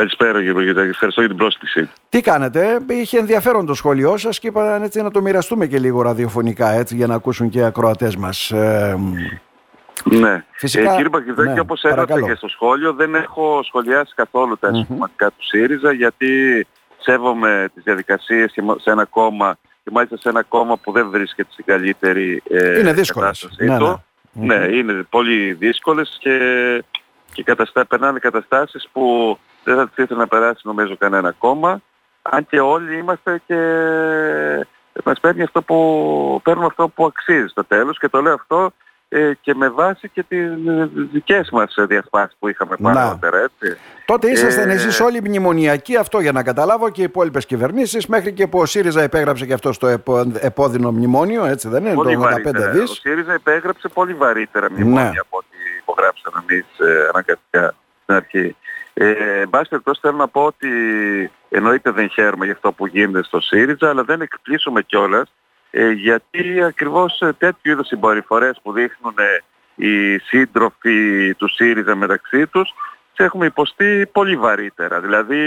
Καλησπέρα κύριε ευχαριστώ για την πρόσκληση. Τι κάνετε, είχε ενδιαφέρον το σχόλιο σας και είπα έτσι να το μοιραστούμε και λίγο ραδιοφωνικά έτσι για να ακούσουν και οι ακροατές μας. Ε, ναι, Φυσικά, ε, κύριε Παγκυρδάκη ναι, όπως έγραψα και στο σχόλιο δεν έχω σχολιάσει καθόλου τα συστηματικά του ΣΥΡΙΖΑ γιατί σέβομαι τις διαδικασίες σε ένα κόμμα και μάλιστα σε ένα κόμμα που δεν βρίσκεται στην καλύτερη ε, είναι δύσκολες. Ναι, ναι. ναι, είναι πολύ δύσκολες και, και καταστά, περνάνε καταστάσεις που δεν θα ήθελα να περάσει νομίζω κανένα κόμμα αν και όλοι είμαστε και μας παίρνει αυτό που, παίρνουμε αυτό που αξίζει στο τέλος και το λέω αυτό ε, και με βάση και τις δικές μας διασπάσεις που είχαμε παρότερα, έτσι. Τότε ήσασταν ε, εσείς όλοι μνημονιακοί, αυτό για να καταλάβω, και οι υπόλοιπες κυβερνήσεις, μέχρι και που ο ΣΥΡΙΖΑ επέγραψε και αυτό στο επώδυνο μνημόνιο, έτσι δεν είναι, πολύ το 85 δις. Ο ΣΥΡΙΖΑ επέγραψε πολύ βαρύτερα μνημόνια ναι. από ό,τι υπογράψαμε εμείς ε, αναγκαστικά στην αρχή. Ε, εν πάση περιπτώσει θέλω να πω ότι εννοείται δεν χαίρομαι για αυτό που γίνεται στο ΣΥΡΙΖΑ, αλλά δεν εκπλήσουμε κιόλας ε, γιατί ακριβώς ε, τέτοιου είδους συμπεριφορές που δείχνουν ε, οι σύντροφοι του ΣΥΡΙΖΑ μεταξύ τους τις έχουμε υποστεί πολύ βαρύτερα. Δηλαδή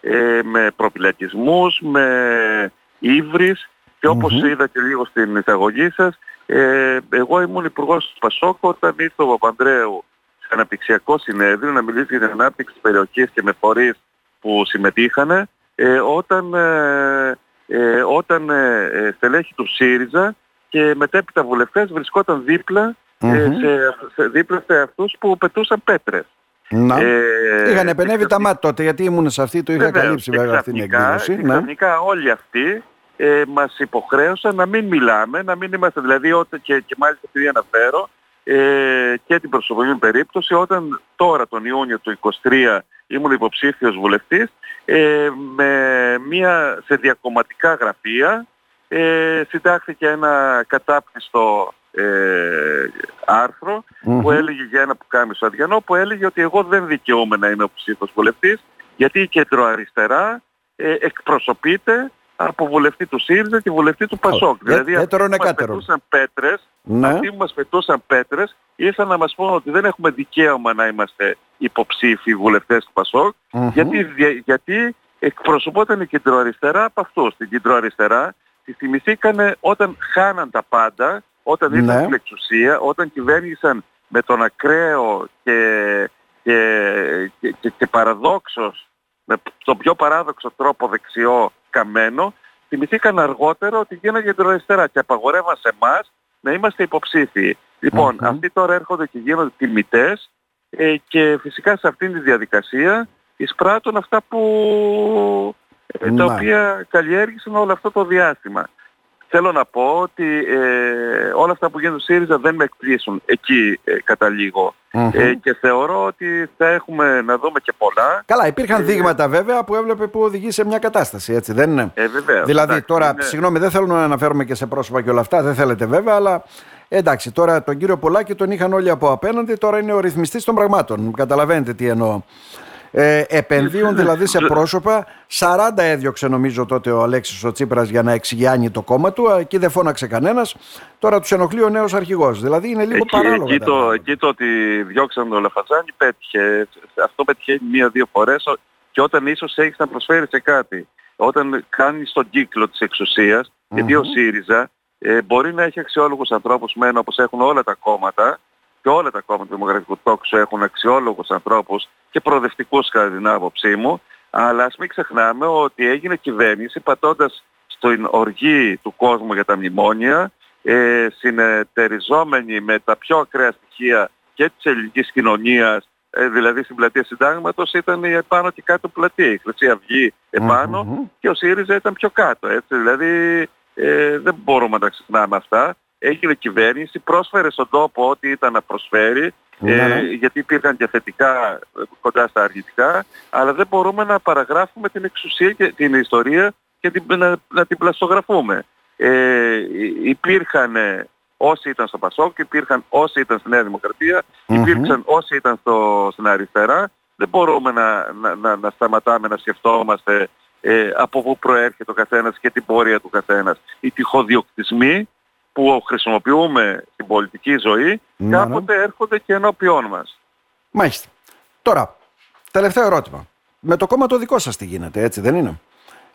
ε, με προπυλακισμούς, με ύβρις και όπως mm-hmm. είδα και λίγο στην εισαγωγή σας, ε, εγώ ήμουν υπουργός του Πασόκ όταν ήρθε ο Παπανδρέου σε αναπτυξιακό συνέδριο να μιλήσει για την ανάπτυξη της περιοχής και με φορείς που συμμετείχαν ε, όταν ε, όταν ε, ε, στελέχη του ΣΥΡΙΖΑ και μετέπειτα βουλευτές βρισκόταν δίπλα, ε, σε, σε, δίπλα σε αυτούς που πετούσαν πέτρες. Να. Ε, Είχαν επενεύει τα μάτια τότε γιατί ήμουν σε αυτή, το είχα βεβαίως, καλύψει βέβαια αυτή την εκδήλωση. Και ναι. ξαφνικά όλοι αυτοί ε, μας υποχρέωσαν να μην μιλάμε, να μην είμαστε δηλαδή όταν, και, και μάλιστα επειδή αναφέρω ε, και την προσωπική περίπτωση όταν τώρα τον Ιούνιο του 2023 ήμουν υποψήφιος βουλευτής ε, με μια, σε διακομματικά γραφεία ε, συντάχθηκε ένα κατάπτυστο ε, αρθρο που έλεγε για ένα που κάνει στο Αδιανό που έλεγε ότι εγώ δεν δικαιούμαι να είμαι υποψήφιος βουλευτής γιατί η κεντροαριστερά ε, εκπροσωπείται από βουλευτή του ΣΥΡΙΖΑ και βουλευτή του ΠΑΣΟΚ. Oh, δηλαδή αυτοί που μας πετούσαν πέτρες, ναι. αυτοί που μας πετούσαν πέτρες ήρθαν να μας πούν ότι δεν έχουμε δικαίωμα να είμαστε υποψήφιοι βουλευτές του ΠΑΣΟΚ γιατί, γιατί εκπροσωπόταν η κεντροαριστερά από αυτούς. Την κεντροαριστερά τη θυμηθήκανε όταν χάναν τα πάντα, όταν ήρθαν ναι. στην εξουσία, όταν κυβέρνησαν με τον ακραίο και, και, και, και, και παραδόξος, με τον πιο παράδοξο τρόπο δεξιό καμένο, θυμηθήκαν αργότερα ότι γίνανε κεντροαριστερά και απαγορεύαν σε εμάς να είμαστε υποψήφοι. Λοιπόν, αυτοί τώρα έρχονται και γίνονται τιμητές ε, και φυσικά σε αυτήν τη διαδικασία εισπράττουν αυτά που, ε, τα οποία καλλιέργησαν όλο αυτό το διάστημα. Θέλω να πω ότι ε, όλα αυτά που γίνονται στο ΣΥΡΙΖΑ δεν με εκπλήσουν εκεί ε, κατά ε, και θεωρώ ότι θα έχουμε να δούμε και πολλά. Καλά, υπήρχαν δείγματα βέβαια που έβλεπε που οδηγεί σε μια κατάσταση, έτσι δεν είναι; Ε, βεβαίως, δηλαδή εντάξει, τώρα, είναι... συγγνώμη, δεν θέλω να αναφέρουμε και σε πρόσωπα και όλα αυτά, δεν θέλετε βέβαια, αλλά εντάξει, τώρα τον κύριο Πολάκη τον είχαν όλοι από απέναντι, τώρα είναι ο ρυθμιστής των πραγμάτων. Καταλαβαίνετε τι εννοώ. Ε, επενδύουν δηλαδή σε πρόσωπα. 40 έδιωξε νομίζω τότε ο Αλέξης ο Τσίπρας για να εξηγιάνει το κόμμα του. Εκεί δεν φώναξε κανένας. Τώρα τους ενοχλεί ο νέος αρχηγός. Δηλαδή είναι λίγο εκεί, παράλογο. Εκεί το, εκεί το ότι διώξαν τον Λαφαζάνη πέτυχε. Αυτό πέτυχε μία-δύο φορές και όταν ίσως έχεις να προσφέρεις σε κάτι. Όταν κάνεις τον κύκλο της εξουσίας, mm-hmm. γιατί ο ΣΥΡΙΖΑ ε, μπορεί να έχει αξιόλογους ανθρώπους μεν όπως έχουν όλα τα κόμματα, και όλα τα κόμματα του Δημοκρατικού Τόξου έχουν αξιόλογους ανθρώπους και προοδευτικούς κατά την άποψή μου, αλλά ας μην ξεχνάμε ότι έγινε κυβέρνηση πατώντας στην οργή του κόσμου για τα μνημόνια, ε, συνεταιριζόμενοι με τα πιο ακραία στοιχεία και της ελληνικής κοινωνίας, ε, δηλαδή στην πλατεία συντάγματος ήταν η επάνω και κάτω πλατεία, η Χρυσή Αυγή και ο ΣΥΡΙΖΑ ήταν πιο κάτω, έτσι, δηλαδή ε, δεν μπορούμε να τα ξεχνάμε αυτά έγινε κυβέρνηση, πρόσφερε στον τόπο ό,τι ήταν να προσφέρει, ναι, ε, ναι. γιατί υπήρχαν και θετικά κοντά στα αρνητικά, αλλά δεν μπορούμε να παραγράφουμε την εξουσία και την ιστορία και την, να, να την πλαστογραφούμε. Ε, υπήρχαν όσοι ήταν στο Πασόκ, υπήρχαν όσοι ήταν στη Νέα Δημοκρατία, υπήρξαν όσοι ήταν στο, στην αριστερά. Δεν μπορούμε να, να, να, να σταματάμε να σκεφτόμαστε ε, από πού προέρχεται ο καθένας και την πορεία του καθένας. Οι τυχοδιοκτισμοί που χρησιμοποιούμε στην πολιτική ζωή ναι, κάποτε έρχονται και ενώπιόν μας. Μάλιστα. Τώρα, τελευταίο ερώτημα. με το κόμμα το δικό σας τι γίνεται, έτσι δεν είναι;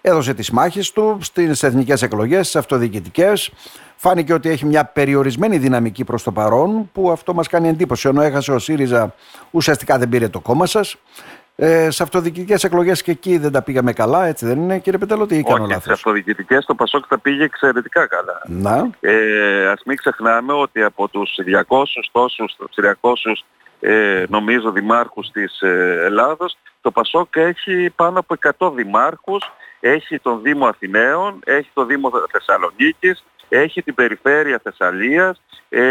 Έδωσε τις μάχες του στις εθνικές εκλογές, στις αυτοδιοικητικές. Φάνηκε ότι έχει μια περιορισμένη δυναμική προς το παρόν, που αυτό μας κάνει εντύπωση. Ενώ έχασε ο ΣΥΡΙΖΑ, ουσιαστικά δεν πήρε το κόμμα σας. Ε, σε αυτοδιοικητικές εκλογές και εκεί δεν τα πήγαμε καλά, έτσι δεν είναι κύριε Πετελώτη ή κάνω Όχι, λάθος; σε αυτοδιοικητικές το Πασόκ τα πήγε εξαιρετικά καλά. Να, Ε, ας μην ξεχνάμε ότι από τους 200 τόσους, τους 300 ε, νομίζω δημάρχους της ε, Ελλάδος, το Πασόκ έχει πάνω από 100 δημάρχους, έχει τον Δήμο Αθηναίων, έχει τον Δήμο Θεσσαλονίκης, έχει την περιφέρεια Θεσσαλίας, ε,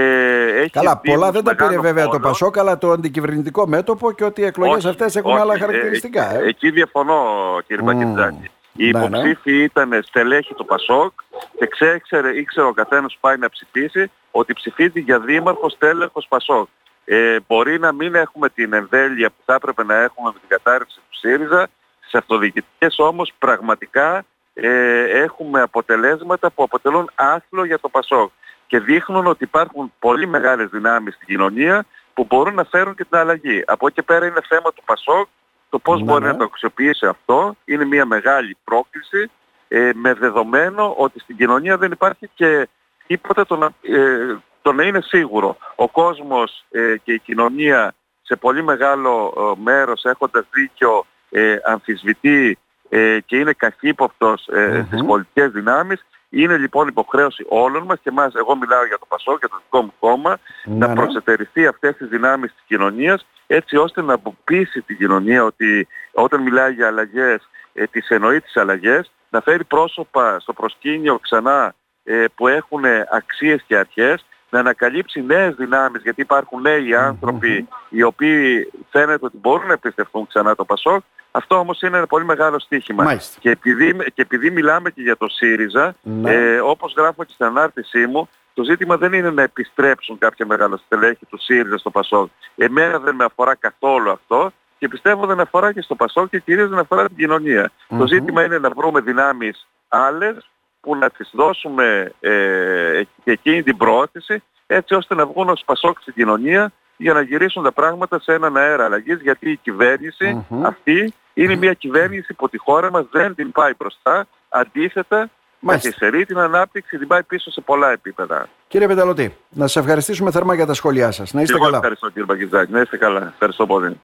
έχει καλά, δήμους πολλά δεν τα πήρε μεγάλων βέβαια το πόλεων. Πασόκ, αλλά το αντικυβερνητικό μέτωπο και ότι οι εκλογές Όχι, αυτές έχουν όχι, άλλα ε, χαρακτηριστικά. ε, Ε. εκεί διαφωνώ κύριε Μμμ. Πακεντζάκη. Οι Ναι, ναι. υποψήφοι ήταν στελέχη του Πασόκ και ξέρε, ήξερε ο καθένας που πάει να ψηφίσει ότι ψηφίζει για δήμαρχο στέλεχος Πασόκ. Ε, μπορεί να μην έχουμε την εμβέλεια που θα έπρεπε να έχουμε με την κατάρρευση του ΣΥΡΙΖΑ, στις αυτοδιοικητικές όμως πραγματικά ε, έχουμε αποτελέσματα που αποτελούν άθλο για το Πασόκ και δείχνουν ότι υπάρχουν πολύ μεγάλες δυνάμεις στην κοινωνία που μπορούν να φέρουν και την αλλαγή. Από εκεί και πέρα είναι θέμα του Πασόκ το πώς Ναι, μπορεί ναι. να το αξιοποιήσει αυτό είναι μια μεγάλη πρόκληση ε, με δεδομένο ότι στην κοινωνία δεν υπάρχει και τίποτα το να, ε, το να είναι σίγουρο. Ο κόσμος ε, και η κοινωνία σε πολύ μεγάλο ε, μέρος έχοντας δίκιο ε, αμφισβητεί ε, και είναι καχύποπτος ε, Μμμ. στις πολιτικές δυνάμεις. Είναι λοιπόν υποχρέωση όλων μας και εμάς, εγώ μιλάω για το ΠΑΣΟ και το δικό μου κόμμα, Ναι, να ναι. προσετεριστεί αυτές τις δυνάμεις της κοινωνίας έτσι ώστε να αποπείσει την κοινωνία ότι όταν μιλάει για αλλαγές ε, τις εννοεί τις αλλαγές, να φέρει πρόσωπα στο προσκήνιο ξανά ε, που έχουν αξίες και αρχές, να ανακαλύψει νέες δυνάμεις γιατί υπάρχουν νέοι άνθρωποι οι οποίοι φαίνεται ότι μπορούν να επιστευτούν ξανά το ΠΑΣΟΚ. Αυτό όμως είναι ένα πολύ μεγάλο στίχημα. Μάλιστα. Και επειδή, και επειδή μιλάμε και για το ΣΥΡΙΖΑ, Ναι. ε, όπως γράφω και στην ανάρτησή μου, το ζήτημα δεν είναι να επιστρέψουν κάποια μεγάλα στελέχη του ΣΥΡΙΖΑ στο ΠΑΣΟΚ. Εμένα δεν με αφορά καθόλου αυτό και πιστεύω δεν αφορά και στο ΠΑΣΟΚ και κυρίως δεν αφορά την κοινωνία. Μμμ. Το ζήτημα είναι να βρούμε δυνάμεις άλλες που να τις δώσουμε ε, και εκείνη την προώθηση έτσι ώστε να βγουν ως ΠΑΣΟΚ στην κοινωνία για να γυρίσουν τα πράγματα σε έναν αέρα αλλαγής γιατί η κυβέρνηση Μμμ. αυτή είναι μια κυβέρνηση που τη χώρα μας δεν την πάει μπροστά, αντίθετα Μάλιστα. καθυστερεί την ανάπτυξη, την πάει πίσω σε πολλά επίπεδα. Κύριε Πεταλωτή, να σας ευχαριστήσουμε θερμά για τα σχόλιά σας. Να είστε Και εγώ καλά. ευχαριστώ κύριε Παγκητζάκη. Να είστε καλά. Ευχαριστώ πολύ.